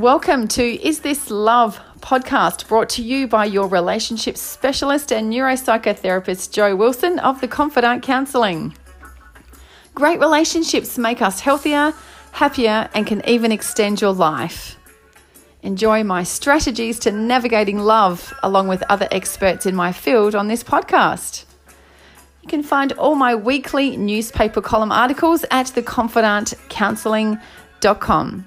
Welcome to Is This Love podcast brought to you by your relationship specialist and neuropsychotherapist Joe Wilson of the Confidant Counselling. Great relationships make us healthier, happier, and can even extend your life. Enjoy my strategies to navigating love along with other experts in my field on this podcast. You can find all my weekly newspaper column articles at theconfidantcounselling.com.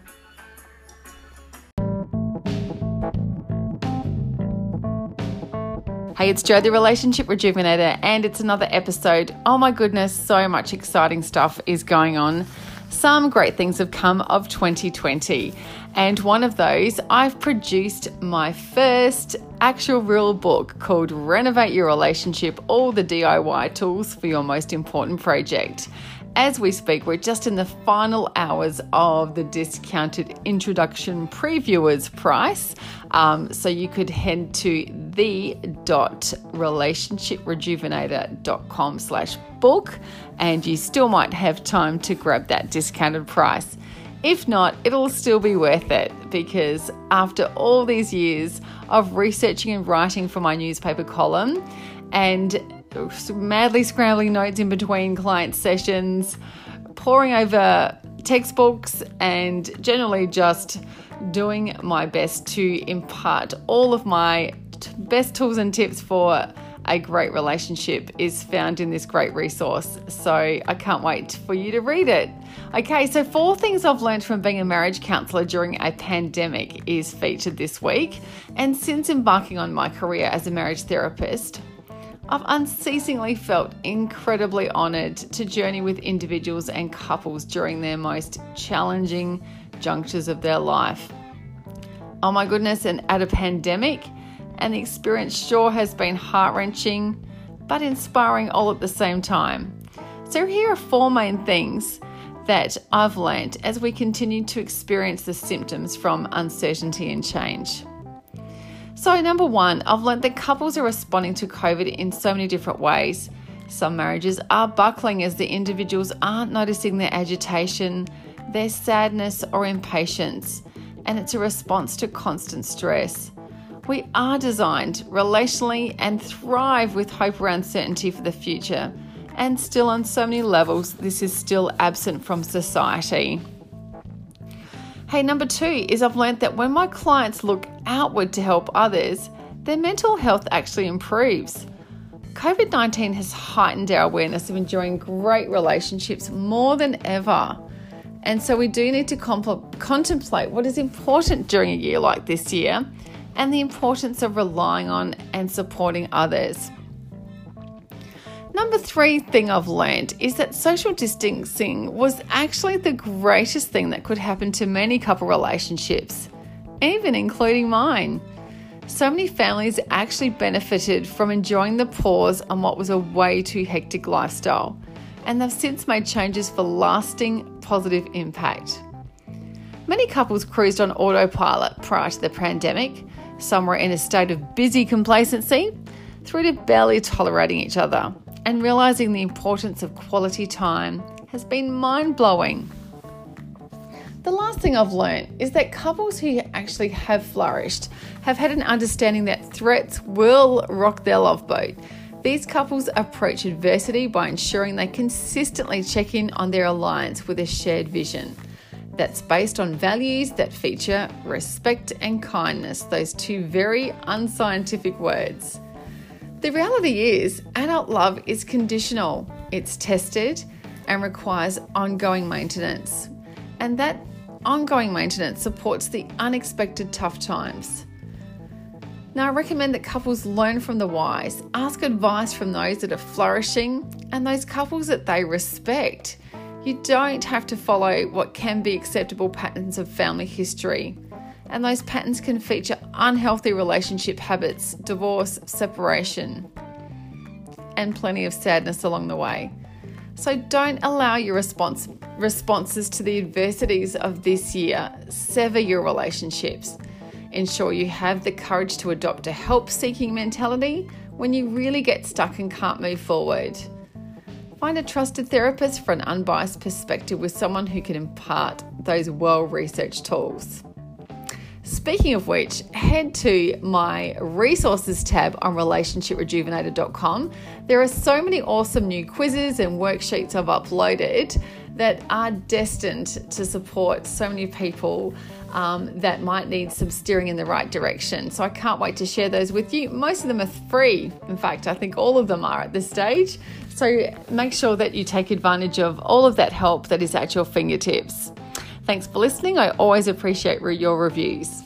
Hey, it's Joe the Relationship Rejuvenator, and it's another episode. Oh my goodness, so much exciting stuff is going on. Some great things have come of 2020, and one of those, I've produced my first actual real book called Renovate Your Relationship All the DIY Tools for Your Most Important Project. As we speak, we're just in the final hours of the discounted introduction previewers price. Um, so you could head to the.relationshiprejuvenator.com slash book and you still might have time to grab that discounted price. If not, it'll still be worth it because after all these years of researching and writing for my newspaper column and madly scrambling notes in between client sessions, poring over textbooks, and generally just doing my best to impart all of my best tools and tips for a great relationship is found in this great resource. So I can't wait for you to read it. Okay, so four things I've learned from being a marriage counselor during a pandemic is featured this week. And since embarking on my career as a marriage therapist, I've unceasingly felt incredibly honoured to journey with individuals and couples during their most challenging junctures of their life. Oh my goodness, and at a pandemic, and the experience sure has been heart wrenching but inspiring all at the same time. So, here are four main things that I've learned as we continue to experience the symptoms from uncertainty and change. So, number one, I've learned that couples are responding to COVID in so many different ways. Some marriages are buckling as the individuals aren't noticing their agitation, their sadness, or impatience, and it's a response to constant stress. We are designed relationally and thrive with hope or uncertainty for the future, and still, on so many levels, this is still absent from society. Hey, number two is I've learned that when my clients look outward to help others, their mental health actually improves. COVID 19 has heightened our awareness of enjoying great relationships more than ever. And so we do need to comp- contemplate what is important during a year like this year and the importance of relying on and supporting others. Number three thing I've learned is that social distancing was actually the greatest thing that could happen to many couple relationships, even including mine. So many families actually benefited from enjoying the pause on what was a way too hectic lifestyle, and they've since made changes for lasting positive impact. Many couples cruised on autopilot prior to the pandemic. Some were in a state of busy complacency through to barely tolerating each other and realizing the importance of quality time has been mind blowing. The last thing I've learned is that couples who actually have flourished have had an understanding that threats will rock their love boat. These couples approach adversity by ensuring they consistently check in on their alliance with a shared vision that's based on values that feature respect and kindness, those two very unscientific words. The reality is, adult love is conditional, it's tested and requires ongoing maintenance. And that ongoing maintenance supports the unexpected tough times. Now, I recommend that couples learn from the wise, ask advice from those that are flourishing and those couples that they respect. You don't have to follow what can be acceptable patterns of family history and those patterns can feature unhealthy relationship habits, divorce, separation, and plenty of sadness along the way. So don't allow your response, responses to the adversities of this year sever your relationships. Ensure you have the courage to adopt a help seeking mentality when you really get stuck and can't move forward. Find a trusted therapist for an unbiased perspective with someone who can impart those well researched tools. Speaking of which, head to my resources tab on relationshiprejuvenator.com. There are so many awesome new quizzes and worksheets I've uploaded that are destined to support so many people um, that might need some steering in the right direction. So I can't wait to share those with you. Most of them are free. In fact, I think all of them are at this stage. So make sure that you take advantage of all of that help that is at your fingertips. Thanks for listening. I always appreciate your reviews.